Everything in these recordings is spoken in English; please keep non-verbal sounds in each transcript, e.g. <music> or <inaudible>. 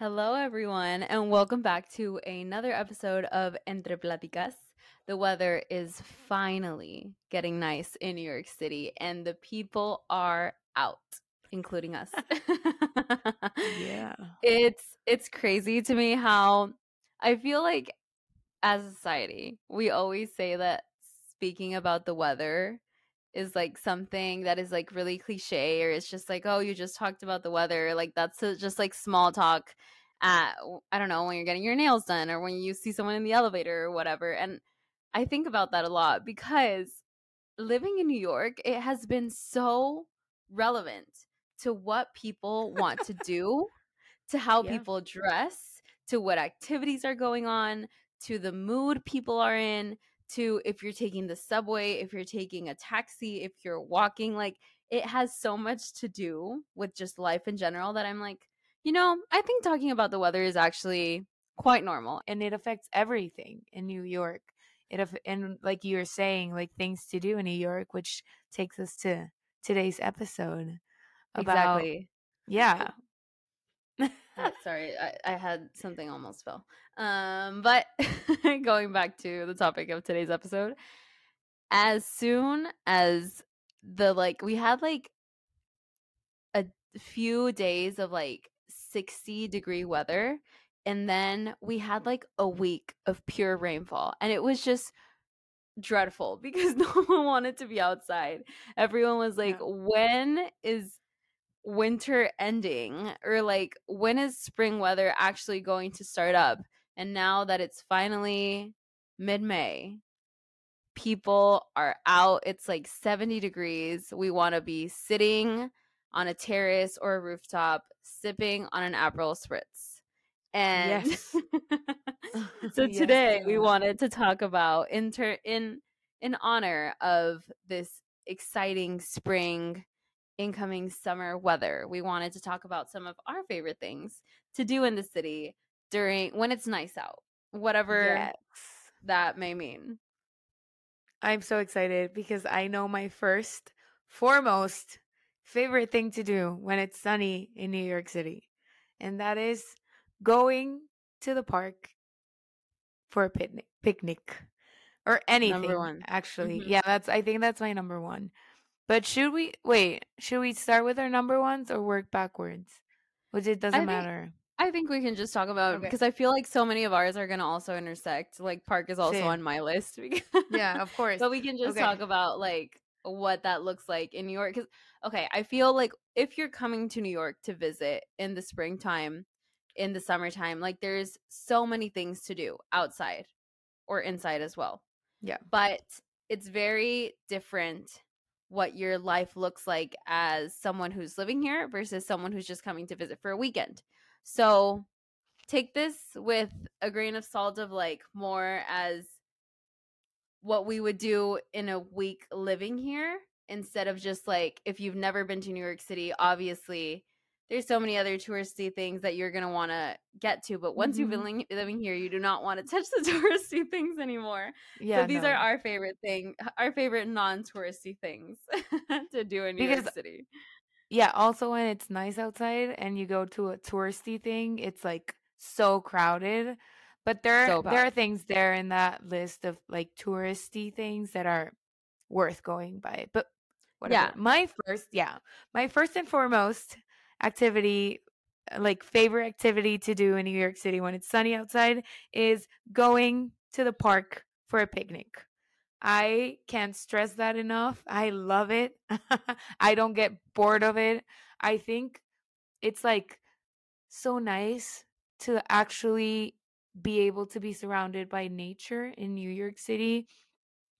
Hello, everyone, and welcome back to another episode of Entre Platicas. The weather is finally getting nice in New York City, and the people are out, including us. <laughs> Yeah. <laughs> it's it's crazy to me how I feel like as a society, we always say that speaking about the weather is like something that is like really cliche or it's just like oh you just talked about the weather like that's a, just like small talk uh, at i don't know when you're getting your nails done or when you see someone in the elevator or whatever and i think about that a lot because living in new york it has been so relevant to what people want to <laughs> do to how Yeah. people dress to what activities are going on to the mood people are in to if you're taking the subway, if you're taking a taxi, if you're walking, like it has so much to do with just life in general that I'm like, you know, I think talking about the weather is actually quite normal. And it affects everything in New York. It and like you were saying, like things to do in New York, which takes us to today's episode about exactly. yeah. <laughs> Sorry, I, I had something almost fell. Um, but <laughs> going back to the topic of today's episode, as soon as the like we had like a few days of like 60 degree weather and then we had like a week of pure rainfall and it was just dreadful <laughs> because no one wanted to be outside everyone was like Yeah. when is winter ending or like when is spring weather actually going to start up? And now that it's finally mid-may people are out it's like 70 degrees we want to be sitting on a terrace or a rooftop sipping on an Aperol spritz. And Yes. <laughs> <laughs> so Yes, today we wanted to talk about in ter- in in honor of this exciting spring incoming summer weather we wanted to talk about some of our favorite things to do in the city during when it's nice out whatever Yes. that may mean I'm so excited because I know my first, foremost favorite thing to do when it's sunny in New York City. And that is going to the park for a picnic picnic. Or anything. one. Actually. Mhm. Yeah, that's I think that's my number one. But should we wait, should we start with our number ones or work backwards? Which it doesn't think- matter. I think we can just talk about Okay. because I feel like so many of ours are going to also intersect. Like Park is also Same. on my list. <laughs> because- Yeah, of course. but we can just Okay. talk about like what that looks like in New York. Because okay, I feel like if you're coming to New York to visit in the springtime, in the summertime, like there's so many things to do outside or inside as well. Yeah. but it's very different what your life looks like as someone who's living here versus someone who's just coming to visit for a weekend. So take this with a grain of salt of like more as what we would do in a week living here instead of just like if you've never been to New York City, obviously there's so many other touristy things that you're going to want to get to, but once you've been Mhm. living, here, you do not want to touch the <laughs> touristy things anymore. yeah. so these no. are our favorite thing, our favorite non-touristy things <laughs> to do in New York City. Yeah, also when it's nice outside and you go to a touristy thing, it's like so crowded. But there So there are things there in that list of like touristy things that are worth going by. But whatever. Yeah. My first, yeah. My first and foremost activity uh, like favorite activity to do in New York City when it's sunny outside is going to the park for a picnic. I can't stress that enough. I love it. <laughs> I don't get bored of it. I think it's like so nice to actually be able to be surrounded by nature in New York City.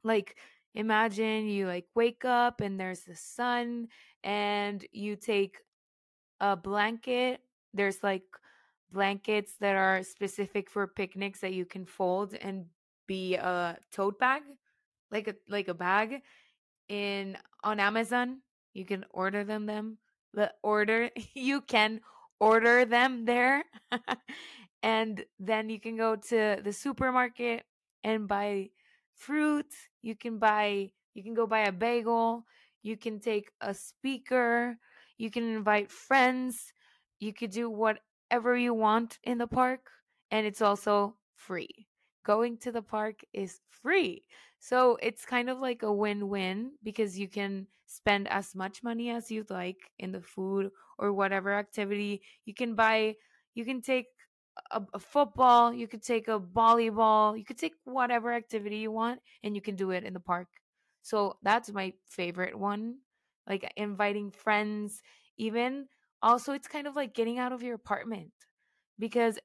Like imagine you like wake up and there's the sun and you take a blanket. There's like blankets that are specific for picnics that you can fold and be a tote bag like a like a bag in on Amazon. You can order them them the order <laughs> you can order them there <laughs> and then you can go to the supermarket and buy fruit. You can buy you can go buy a bagel. You can take a speaker. You can invite friends. You could do whatever you want in the park and it's also free. Going to the park is free. So it's kind of like a win win because you can spend as much money as you'd like in the food or whatever activity. You can buy, you can take a, a, football, you could take a volleyball, you could take whatever activity you want and you can do it in the park. So that's my favorite one. Like inviting friends, even also it's kind of like getting out of your apartment because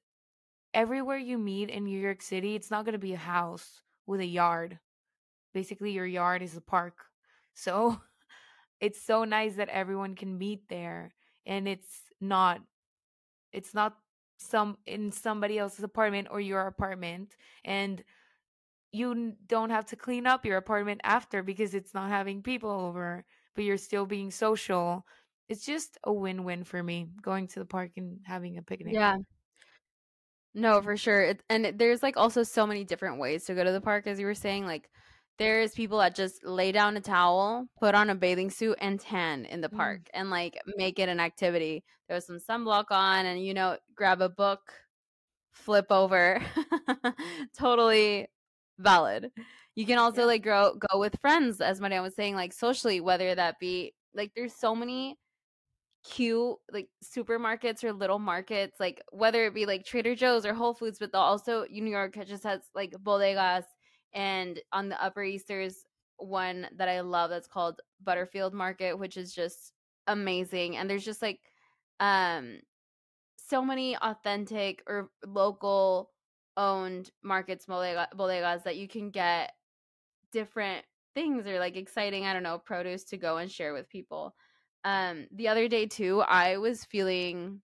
everywhere you meet in New York City, it's not going to be a house with a yard. Basically, your yard is a park. So <laughs> it's so nice that everyone can meet there and it's not it's not some in somebody else's apartment or your apartment and you don't have to clean up your apartment after because it's not having people over but you're still being social it's just a win-win for me going to the park and having a picnic yeah no for sure it, and it, there's like also so many different ways to go to the park as you were saying like there's people that just lay down a towel, put on a bathing suit, and tan in the park mm. and like make it an activity. There's some sunblock on, and you know, grab a book, flip over. <laughs> totally valid. You can also yeah. like go go with friends, as Marian was saying, like socially, whether that be like there's so many cute like supermarkets or little markets, like whether it be like Trader Joe's or Whole Foods, but also New York just has like bodegas and on the Upper East, there's one that I love that's called Butterfield Market, which is just amazing. And there's just like um so many authentic or local owned markets bodega, bodegas that you can get different things or like exciting i don't know produce to go and share with people. Um the other day too i was feeling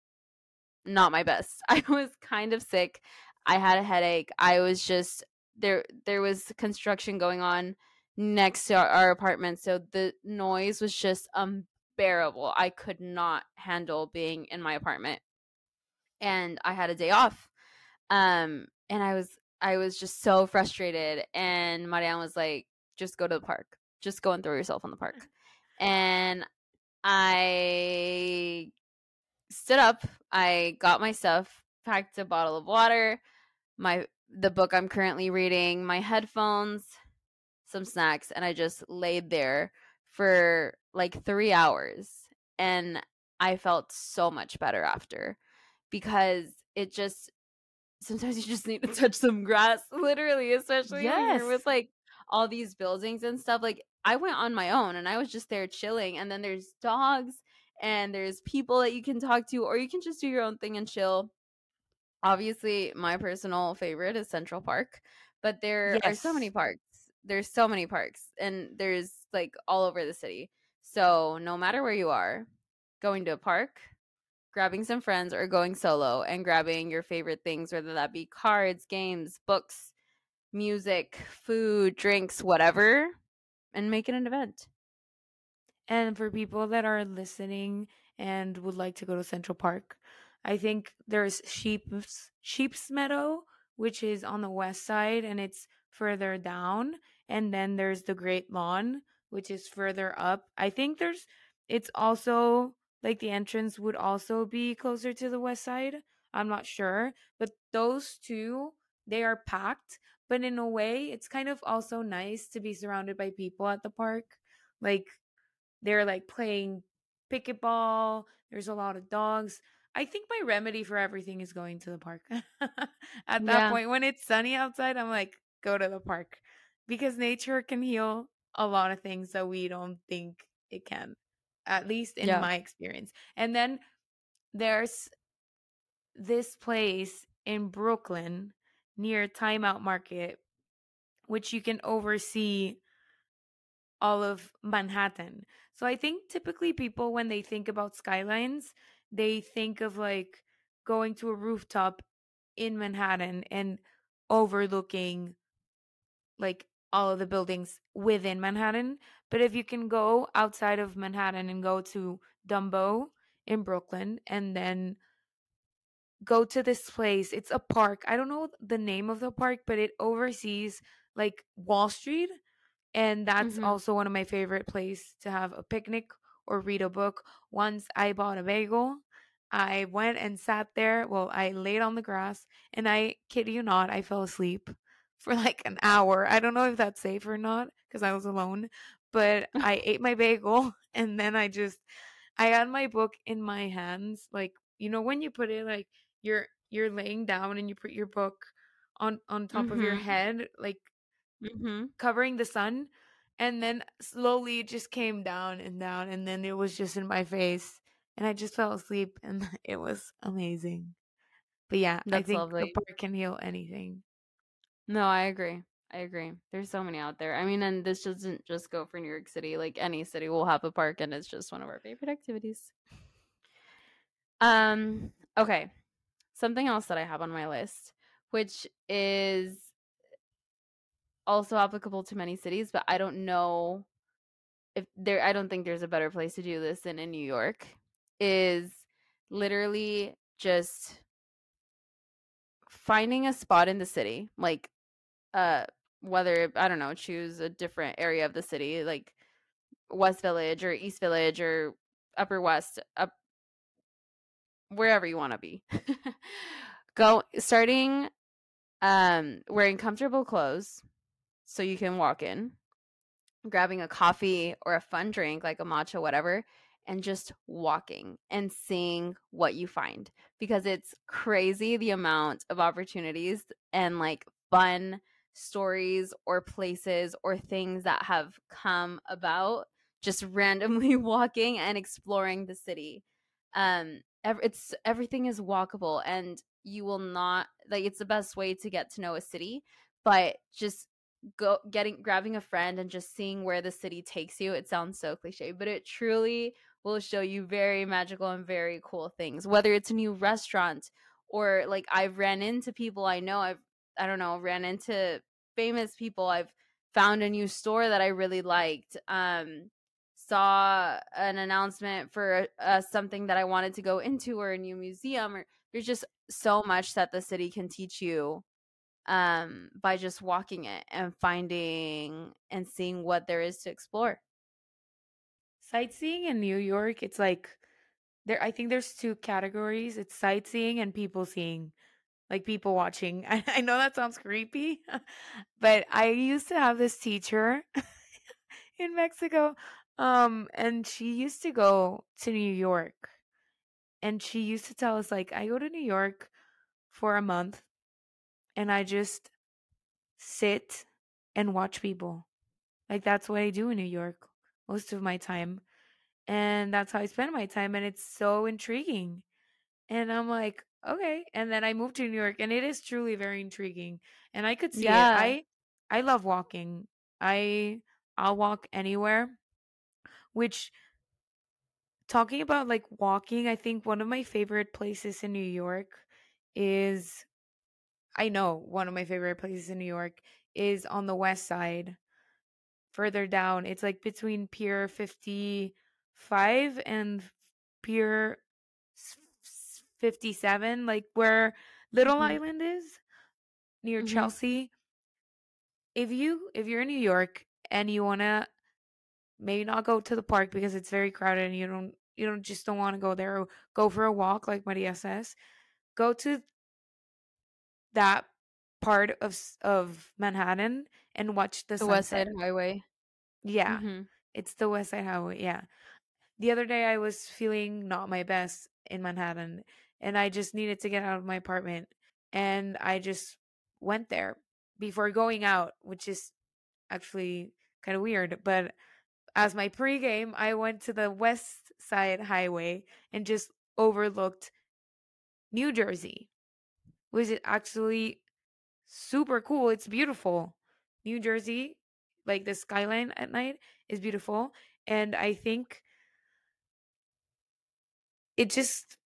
not my best. <laughs> I was kind of sick. I had a headache. I was just there there was construction going on next to our, our apartment so the noise was just unbearable. I could not handle being in my apartment. And i had a day off. Um and i was i was just so frustrated and marianne was like just go to the park just go and throw yourself on the park and i stood up i got my stuff packed a bottle of water my the book I'm currently reading, my headphones, some snacks, and I just laid there for like three hours. And I felt so much better after because it just sometimes you just need to touch some grass, <laughs> literally, especially yes. with like all these buildings and stuff. Like I went on my own and I was just there chilling, and then there's dogs and there's people that you can talk to, or you can just do your own thing and chill obviously my personal favorite is Central Park, but there yes. are so many parks. There's so many parks and there's like all over the city. So no matter where you are, going to a park, grabbing some friends or going solo and grabbing your favorite things whether that be cards, games, books, music, food, drinks, whatever, and make it an event. And for people that are listening and would like to go to Central Park, I think there's Sheep's Sheep's Meadow, which is on the west side and it's further down, and then there's the Great Lawn, which is further up. I think there's it's also like the entrance would also be closer to the west side. I'm not sure, but those two they are packed, but in a way it's kind of also nice to be surrounded by people at the park. Like they're like playing pickleball, there's a lot of dogs. I think my remedy for everything is going to the park. <laughs> At that yeah. point, when it's sunny outside, I'm like, go to the park because nature can heal a lot of things that we don't think it can, at least in yeah. my experience. And then there's this place in Brooklyn near Time Out Market, which you can oversee all of Manhattan. So I think typically people, when they think about skylines, they think of like going to a rooftop in Manhattan and overlooking like all of the buildings within Manhattan. But if you can go outside of Manhattan and go to Dumbo in Brooklyn and then go to this place, it's a park. I don't know the name of the park, but it oversees like Wall Street. And that's mm-hmm. also one of my favorite places to have a picnic or read a book. Once I bought a bagel I went and sat there. Well, I laid on the grass and I kid you not, I fell asleep for like an hour. I don't know if that's safe or not because I was alone, but <laughs> I ate my bagel <laughs> and then I just I had my book in my hands like you know when you put it like you're you're laying down and you put your book on on top mm-hmm. of your Mm-hmm. head like mm-hmm. covering the sun and then slowly it just came down and down and then it was just in my face and I just fell asleep and <laughs> it was amazing. But yeah, I That's think lovely. the park can heal anything. No, I agree. I agree. There's so many out there. I mean, and this doesn't just go for New York City. Like any city will have a park, and it's just one of our favorite activities. Um. Okay. Something else that I have on my list, which is also applicable to many cities, but I don't know if there. I don't think there's a better place to do this than in New York. Is literally just finding a spot in the city, like uh whether I don't know, choose a different area of the city, like West Village or East Village or Upper West, up wherever you want to be. <laughs> Go starting um wearing comfortable clothes so you can walk in, grabbing a coffee or a fun drink like a matcha whatever and just walking and seeing what you find because it's crazy the amount of opportunities and like fun stories or places or things that have come about just randomly <laughs> walking and exploring the city. Um, it's everything is walkable, and you will not like it's the best way to get to know a city. But just go getting grabbing a friend and just seeing where the city takes you. It sounds so cliche, but it truly will show you very magical and very cool things. Whether it's a new restaurant or like I've ran into people I know I've I don't know, ran into famous people. I've found a new store that I really liked. Um, saw an announcement for uh, something that I wanted to go into or a new museum or there's just so much that the city can teach you um by just walking it and finding and seeing what there is to explore. Sightseeing in New York, it's like there I think there's two categories. It's sightseeing and people seeing like people watching. <laughs> I, I know that sounds creepy, <laughs> but I used to have this teacher <laughs> in Mexico, um, and she used to go to New York, and she used to tell us like, I go to New York for a month, and I just sit and watch people. Like that's what I do in New York most of my time. And that's how I spend my time. And it's so intriguing. And I'm like, okay and then i moved to new york and it is truly very intriguing and i could see Yeah. it i i love walking i i'll walk anywhere which talking about like walking i think one of my favorite places in new york is i know one of my favorite places in new york is on the west side further down it's like between pier 55 and pier 57, like where Little Mhm. Island is near Mhm. Chelsea. If you if you're in New York and you want to maybe not go to the park because it's very crowded and you don't you don't just don't want to go there or go for a walk like Maria says, go to that part of of Manhattan and watch the, The West. Side Highway. Yeah, Mhm. it's the West Side Highway. Yeah. The other day I was feeling not my best in Manhattan and I just needed to get out of my apartment and I just went there before going out, which is actually kind of weird, but as my pregame, I went to the West Side Highway and just overlooked New Jersey. Was it actually super cool? It's beautiful. New Jersey, like the skyline at night is beautiful and I think it just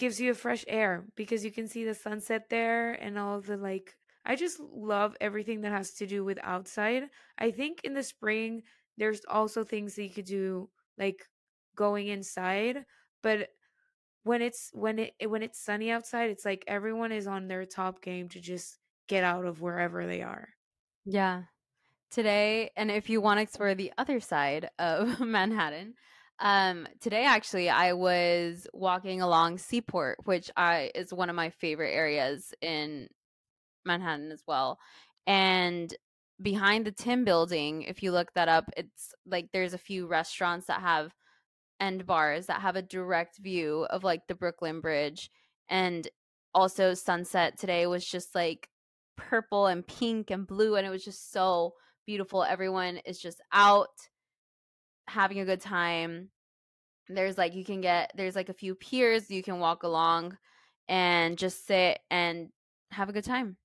gives you a fresh air because you can see the sunset there and all the like I just love everything that has to do with outside. I think in the spring there's also things that you could do like going inside, but when it's when it eh, when it's sunny outside, it's like everyone is on their top game to just get out of wherever they are. Yeah. Today, and if you want to explore the other side of <laughs> Manhattan, Um, today actually I was walking along Seaport, which I is one of my favorite areas in Manhattan as well. And behind the Tin Building, if you look that up, it's like there's a few restaurants that have end bars that have a direct view of like the Brooklyn Bridge and also sunset today was just like purple and pink and blue and it was just so beautiful. Everyone is just out having a good time. There's like you can get there's like a few piers you can walk along and just sit and have a good time.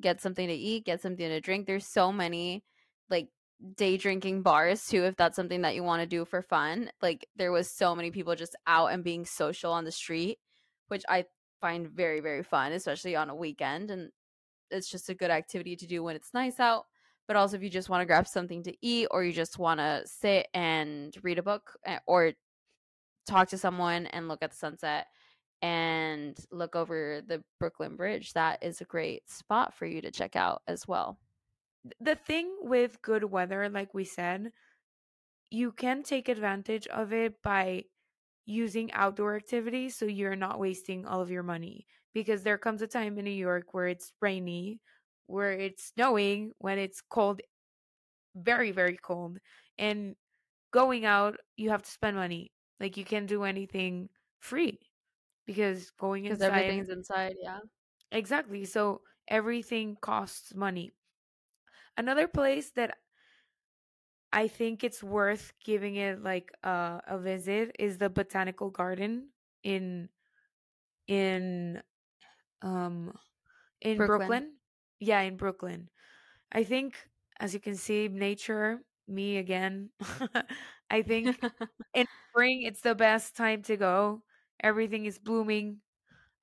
Get something to eat, get something to drink. There's so many like day drinking bars too if that's something that you want to do for fun. Like there was so many people just out and being social on the street, which I find very very fun, especially on a weekend and it's just a good activity to do when it's nice out. But also if you just want to grab something to eat or you just want to sit and read a book eh, or talk to someone and look at the sunset and look over the Brooklyn Bridge, that is a great spot for you to check out as well. The thing with good weather, like we said, you can take advantage of it by using outdoor activities so you're not wasting all of your money because there comes a time in New York where it's rainy, where it's snowing, when it's cold, very, very cold. And going out, you have to spend money. Like you can't do anything free because going Because inside. everything's inside, yeah. Exactly. So everything costs money. Another place that I think it's worth giving it like uh, a visit is the botanical garden in in um in Brooklyn. Brooklyn. Yeah, in Brooklyn. I think as you can see nature me again. <laughs> I think <laughs> in spring it's the best time to go. Everything is blooming.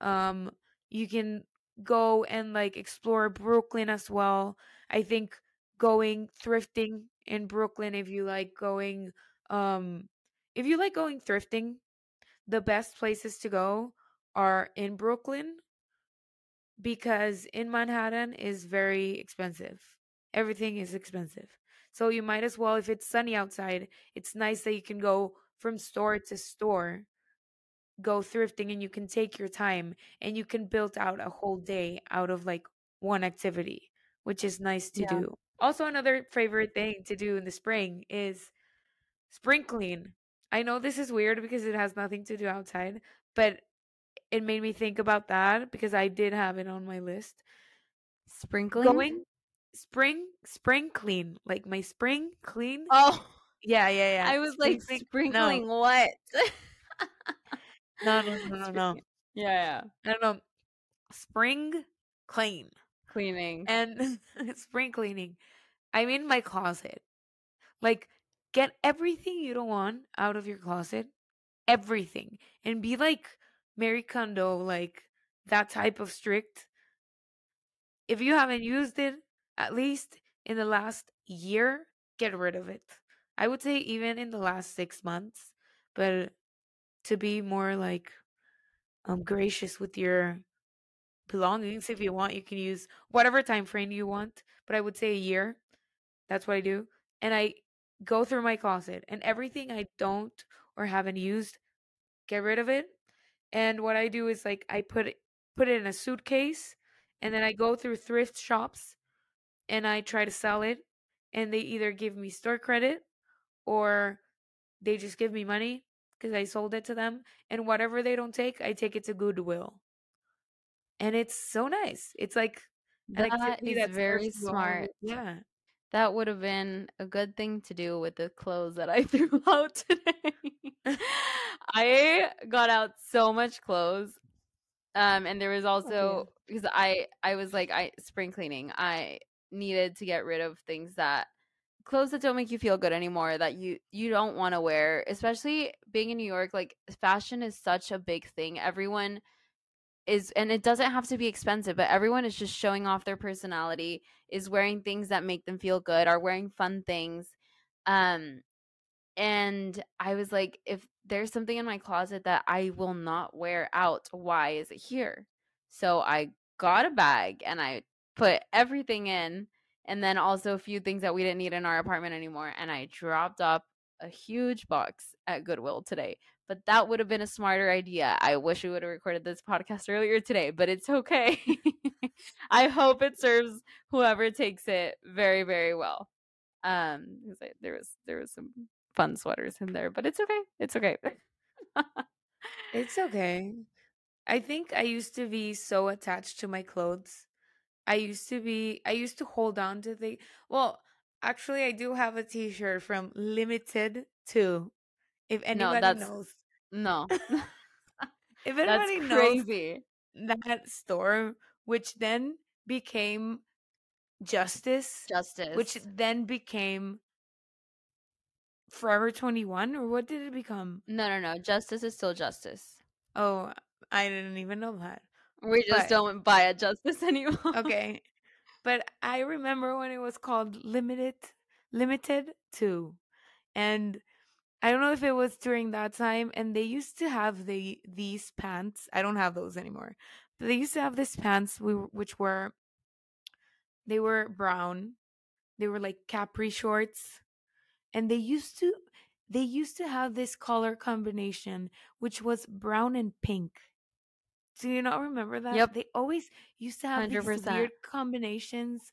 Um you can go and like explore Brooklyn as well. I think going thrifting in Brooklyn if you like going um if you like going thrifting, the best places to go are in Brooklyn because in Manhattan is very expensive. Everything is expensive. So you might as well if it's sunny outside, it's nice that you can go from store to store, go thrifting and you can take your time and you can build out a whole day out of like one activity, which is nice to Yeah. do. Also another favorite thing to do in the spring is spring clean. I know this is weird because it has nothing to do outside, but it made me think about that because I did have it on my list. Sprinkling? Going spring spring clean, like my spring clean. Oh, Yeah, yeah, yeah. I was like clean- sprinkling what? No, no, <laughs> no, no, no. no. Yeah, yeah. I don't know. Spring clean Cleaning. and <laughs> spring cleaning. I'm in my closet. Like, get everything you don't want out of your closet, everything, and be like Marie Kondo, like that type of strict. If you haven't used it, at least in the last year, get rid of it. I would say even in the last six months, but to be more like um gracious with your belongings if you want you can use whatever time frame you want but i would say a year that's what i do and i go through my closet and everything i don't or haven't used get rid of it and what i do is like i put it put it in a suitcase and then i go through thrift shops and i try to sell it and they either give me store credit or they just give me money because i sold it to them and whatever they don't take i take it to goodwill and it's so nice. It's like That is very smart. Yeah. That would have been a good thing to do with the clothes that I <laughs> threw out today. I got out so much clothes. Um and there was also because I I was like I spring cleaning. I needed to get rid of things that clothes that don't make you feel good anymore that you you don't want to wear, especially being in New York like fashion is such a big thing. Everyone is and it doesn't have to be expensive but everyone is just showing off their personality is wearing things that make them feel good are wearing fun things um and i was like if there's something in my closet that i will not wear out why is it here? So i got a bag and i put everything in and then also a few things that we didn't need in our apartment anymore and i dropped up a huge box at Goodwill today. But that would have been a smarter idea. I wish we would have recorded this podcast earlier today, but it's okay. <laughs> I hope it serves whoever takes it very, very well. Um, there was there was some fun sweaters in there, but it's okay. It's okay. it's okay. I think I used to be so attached to my clothes. I used to be I used to hold on to the well, actually I do have a t-shirt from Limited 2. If anybody no, knows. No. <laughs> <laughs> if anybody knows that store which then became Justice. Justice. Which then became Forever 21 or what did it become? No, no, no. Justice is still justice. Oh, I didn't even know that. We just but, don't buy a justice <laughs> anymore. okay. But I remember when it was called Limited Limited 2. And I don't know if it was during that time and they used to have the these pants. I don't have those anymore. But they used to have these pants which were they were brown. They were like capri shorts. And they used to they used to have this color combination which was brown and pink. Do you not remember that? Yep. They always used to have 100%. these weird combinations.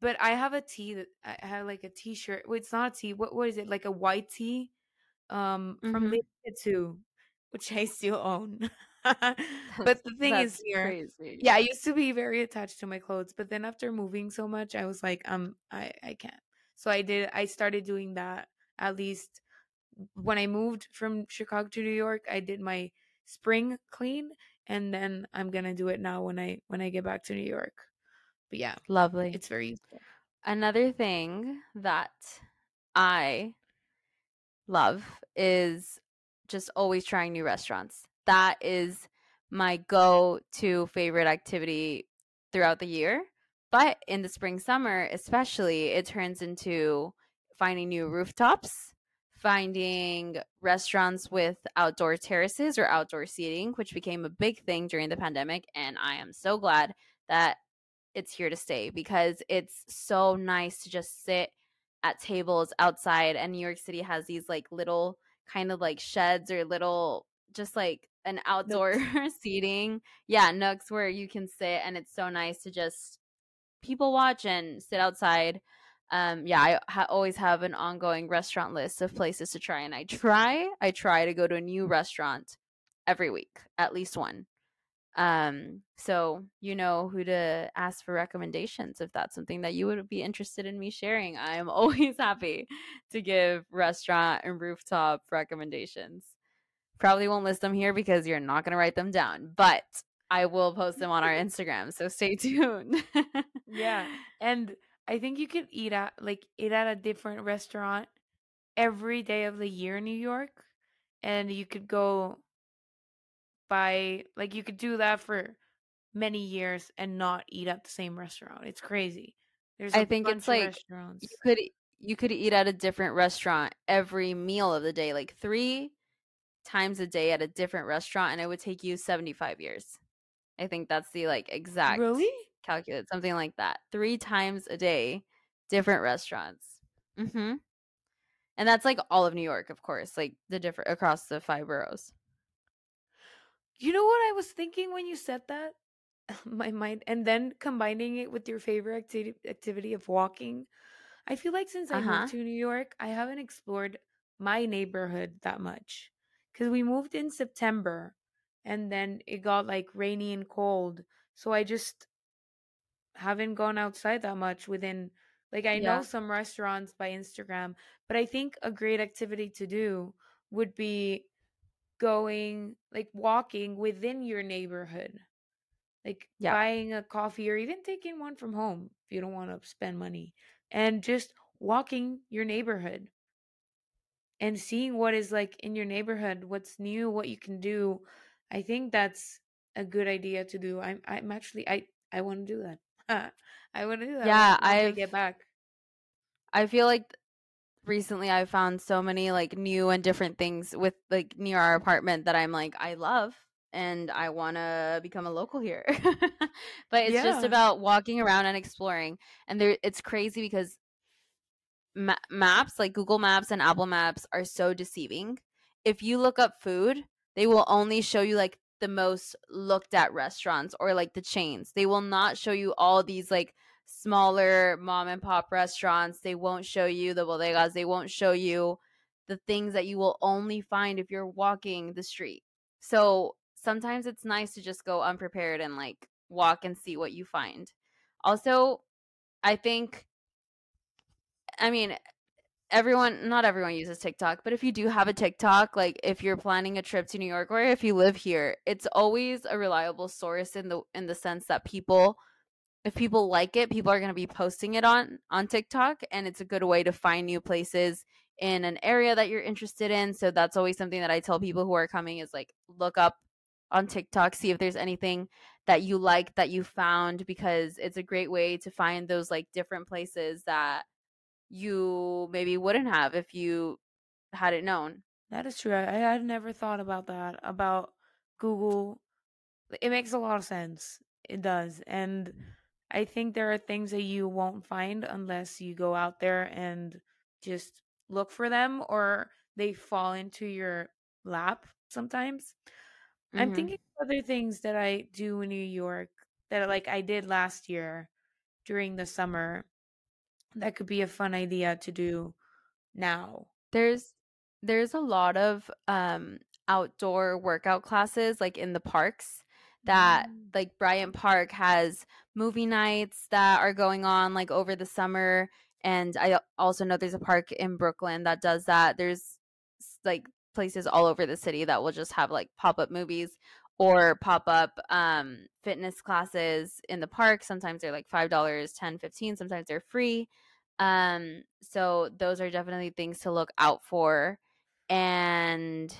But I have a tee that I have like a t-shirt. Well, it's not a tee. What what is it? Like a white tee um mm-hmm. from Limited 2, which I still own. <laughs> <laughs> but the thing is here, crazy. yeah, I used to be very attached to my clothes, but then after moving so much, I was like, um, I I can't. So I did. I started doing that at least when I moved from Chicago to New York. I did my spring clean, and then I'm gonna do it now when I when I get back to New York. But yeah, lovely. It's very useful. Another thing that I love is just always trying new restaurants that is my go to favorite activity throughout the year. But in the spring, summer, especially, it turns into finding new rooftops, finding restaurants with outdoor terraces or outdoor seating, which became a big thing during the pandemic. And I am so glad that it's here to stay because it's so nice to just sit at tables outside. And New York City has these like little kind of like sheds or little just like an outdoor <laughs> seating. Yeah, nooks where you can sit and it's so nice to just people watch and sit outside. Um, yeah, I ha- always have an ongoing restaurant list of places to try, and I try, I try to go to a new restaurant every week, at least one. Um, so you know who to ask for recommendations if that's something that you would be interested in me sharing. I am <laughs> always happy to give restaurant and rooftop recommendations. Probably won't list them here because you're not going to write them down, but I will post them on our <laughs> Instagram. So stay <laughs> tuned. yeah. And I think you could eat at like eat at a different restaurant every day of the year in New York. And you could go by like you could do that for many years and not eat at the same restaurant. It's crazy. There's I think it's like restaurants. you could you could eat at a different restaurant every meal of the day, like three times a day at a different restaurant and it would take you 75 years. I think that's the like exact Really? Calculate something like that. 3 times a day different restaurants. Mhm. And that's like all of New York, of course, like the different across the five boroughs. You know what I was thinking when you said that? <laughs> My mind and then combining it with your favorite activity activity of walking. I feel like since I uh-huh. moved to New York, I haven't explored my neighborhood that much because we moved in September and then it got like rainy and cold. So I just haven't gone outside that much within like I yeah. know some restaurants by Instagram, but I think a great activity to do would be going like walking within your neighborhood. Like yeah. buying a coffee or even taking one from home if you don't want to spend money and just walking your neighborhood and seeing what is like in your neighborhood, what's new, what you can do. I think that's a good idea to do. I'm I'm actually I I want to do that. <laughs> I want to do that. Yeah, I get back. I feel like recently I found so many like new and different things with like near our apartment that I'm like I love and I want to become a local here. <laughs> but it's yeah. just about walking around and exploring. And there it's crazy because ma- maps like Google Maps and Apple Maps are so deceiving. If you look up food, they will only show you like the most looked at restaurants or like the chains. They will not show you all these like smaller mom and pop restaurants. They won't show you the bodegas. They won't show you the things that you will only find if you're walking the street. So sometimes it's nice to just go unprepared and like walk and see what you find. Also, I think, I mean, everyone, not everyone uses TikTok, but if you do have a TikTok, like if you're planning a trip to New York or if you live here, it's always a reliable source in the in the sense that people if people like it, people are going to be posting it on on TikTok and it's a good way to find new places in an area that you're interested in. So that's always something that I tell people who are coming is like look up on TikTok, see if there's anything that you like that you found because it's a great way to find those like different places that you maybe wouldn't have if you had it known. That is true. I had never thought about that about Google. It makes a lot of sense. It does. And I think there are things that you won't find unless you go out there and just look for them or they fall into your lap sometimes. Mm-hmm. I'm thinking of other things that I do in New York that like I did last year during the summer that could be a fun idea to do now. There's there's a lot of um outdoor workout classes like in the parks that mm. like Bryant Park has movie nights that are going on like over the summer and I also know there's a park in Brooklyn that does that. There's like places all over the city that will just have like pop-up movies or pop-up um, fitness classes in the park. Sometimes they're like five dollars 10 15 sometimes they're free. Um, so those are definitely things to look out for. And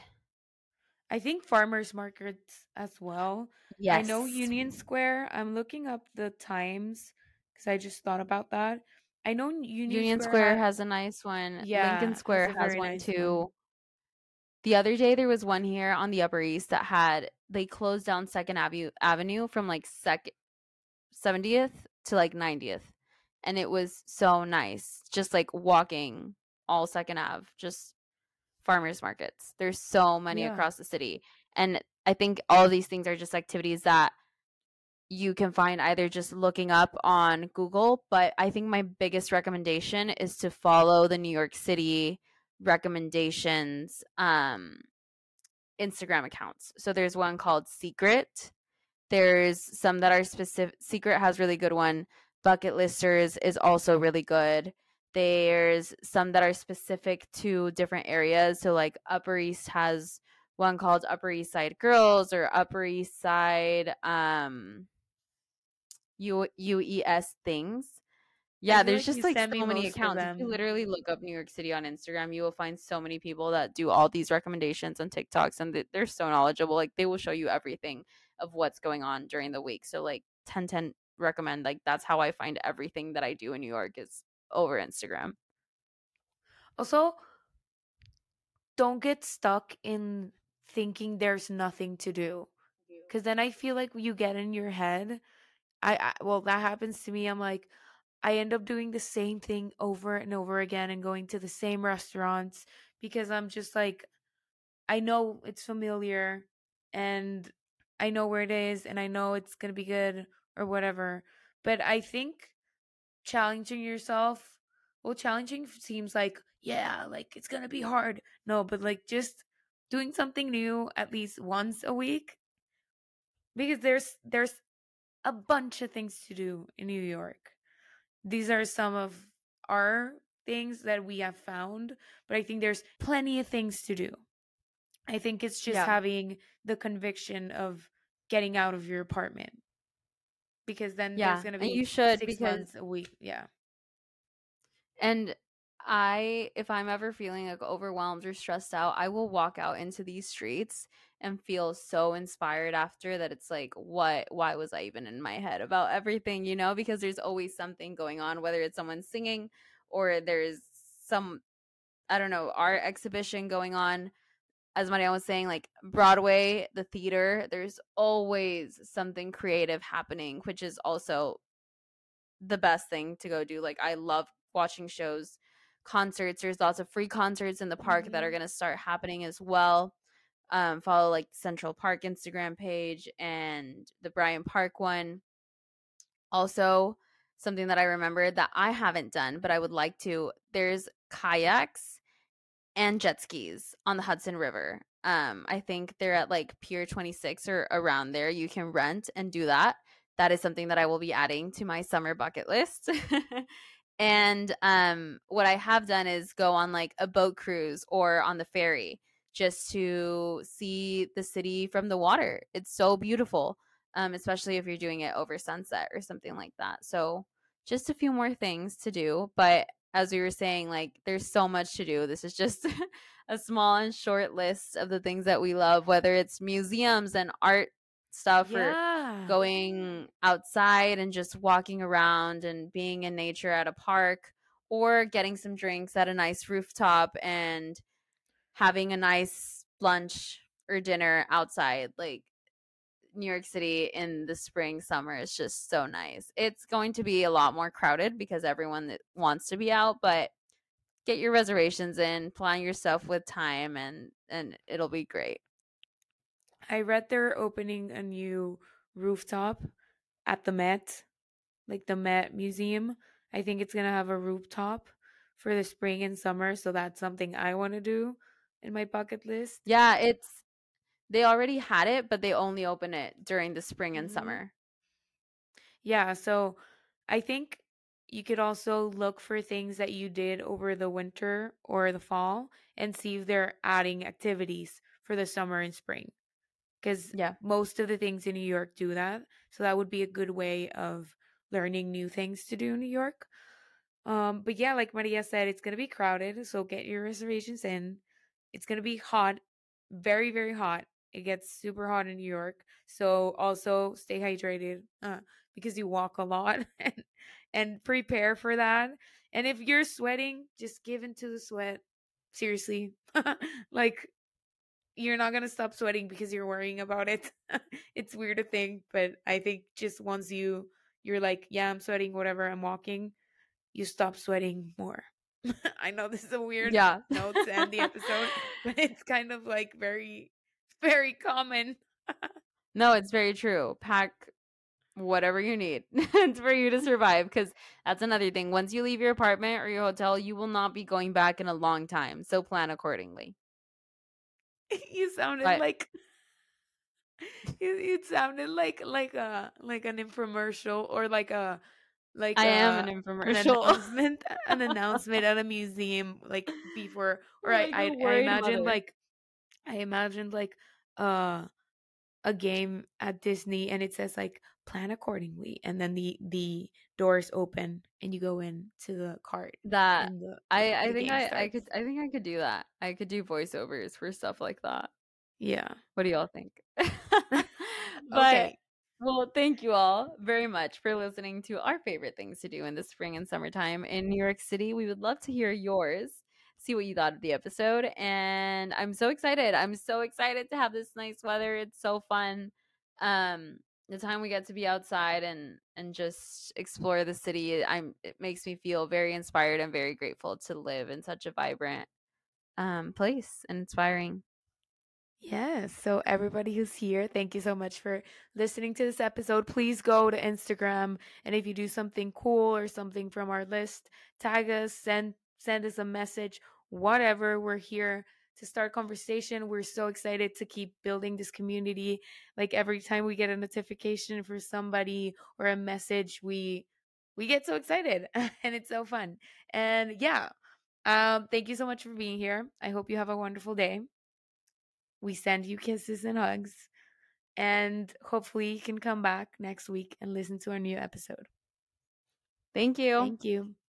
i think farmers markets as well. Yes i know union square. I'm looking up the times because i just thought about that. I know union, union square, square has a nice one. Yeah lincoln square has, has one nice too. One. The other day there was one here on the Upper East that had they closed down Second Avenue Avenue from like second 70th to like 90th. And it was so nice. Just like walking all Second Ave, just farmers markets. There's so many yeah. across the city. And I think all these things are just activities that you can find either just looking up on Google, but I think my biggest recommendation is to follow the New York City recommendations um Instagram accounts. So there's one called Secret. There's some that are specific Secret has really good one. Bucket Listers is also really good. There's some that are specific to different areas. So like Upper East has one called Upper East Side Girls or Upper East Side um U- UES things. Yeah, there's like just like so many accounts. If you literally look up New York City on Instagram, you will find so many people that do all these recommendations and TikToks, and they're so knowledgeable. Like they will show you everything of what's going on during the week. So like 10 10 recommend like that's how I find everything that I do in New York is over Instagram. Also, don't get stuck in thinking there's nothing to do. Cuz then I feel like you get in your head. I, I well that happens to me. I'm like I end up doing the same thing over and over again and going to the same restaurants because I'm just like, I know it's familiar and I know where it is and I know it's going to be good or whatever. But I think challenging yourself, well, challenging seems like, yeah, like it's going to be hard. No, but like just doing something new at least once a week because there's there's a bunch of things to do in New York these are some of our things that we have found, but I think there's plenty of things to do. I think it's just yeah. having the conviction of getting out of your apartment because then yeah. there's going to be and you should six because months a week. Yeah. And I, if I'm ever feeling like overwhelmed or stressed out, I will walk out into these streets and feel so inspired after that it's like what why was i even in my head about everything you know because there's always something going on whether it's someone singing or there's some i don't know art exhibition going on as Maria was saying, like Broadway, the theater, there's always something creative happening, which is also the best thing to go do. Like I love watching shows concerts. There's lots of free concerts in the park that are going to start happening as well. Um, follow like Central Park Instagram page and the Bryant Park one. Also, something that I remembered that I haven't done, but I would like to. There's kayaks and jet skis on the Hudson River. Um, I think they're at like Pier 26 or around there. You can rent and do that. That is something that I will be adding to my summer bucket list. <laughs> and um, what I have done is go on like a boat cruise or on the ferry just to see the city from the water. It's so beautiful, um, especially if you're doing it over sunset or something like that. So, just a few more things to do. But as we were saying, like, there's so much to do. This is just <laughs> a small and short list of the things that we love, whether it's museums and art stuff or going outside and just walking around and being in nature at a park or getting some drinks at a nice rooftop and having a nice lunch or dinner outside like New York City in the spring summer is just so nice. It's going to be a lot more crowded because everyone that wants to be out, but get your reservations in, plan yourself with time and and it'll be great. I read they're opening a new rooftop at the Met, like the Met Museum. I think it's gonna have a rooftop for the spring and summer, so that's something I want to do in my bucket list. Yeah, it's they already had it, but they only open it during the spring and Mhm. summer. Yeah, so I think you could also look for things that you did over the winter or the fall and see if they're adding activities for the summer and spring. Because Yeah. most of the things in New York do that. So that would be a good way of learning new things to do in New York. Um, but yeah, like Maria said, it's gonna be crowded, so get your reservations in. It's gonna be hot, very, very hot. It gets super hot in New York. So also stay hydrated uh, because you walk a lot <laughs> and, and prepare for that. And if you're sweating, just give into the sweat. Seriously. <laughs> like you're not gonna stop sweating because you're worrying about it. <laughs> it's weird to think, but I think just once you you're like, yeah, I'm sweating, whatever, I'm walking, you stop sweating more. <laughs> I know this is a weird Yeah. note to end the episode, <laughs> but it's kind of like very, very common. No, it's very true. Pack whatever you need for you to survive because that's another thing. Once you leave your apartment or your hotel, you will not be going back in a long time. So plan accordingly. <laughs> you sounded like <laughs> you, you sounded like like a like an infomercial or like a like I am a- an an infomercial. <laughs> announcement an announcement at a museum like before or Like I, I, I imagined like I imagined like uh a game at Disney and it says like plan accordingly and then the the doors open and you go in to the cart that the I, I think I, I could I think I could do that. I could do voiceovers for stuff like that. yeah What do y'all think? <laughs> <laughs> but okay well, thank you all very much for listening to our favorite things to do in the spring and summertime in New York City. We would love to hear yours. See what you thought of the episode. And I'm so excited. I'm so excited to have this nice weather. It's so fun. Um the time we get to be outside and and just explore the city, I'm it makes me feel very inspired and very grateful to live in such a vibrant um place and inspiring. Yes. So everybody who's here, thank you so much for listening to this episode. Please go to Instagram and if you do something cool or something from our list, tag us, send send us a message, whatever. We're here to start conversation. We're so excited to keep building this community. Like every time we get a notification for somebody or a message, we we get so excited <laughs> and it's so fun. And yeah. Um thank you so much for being here. I hope you have a wonderful day. We send you kisses and hugs. And hopefully you can come back next week and listen to our new episode. Thank you. Thank you.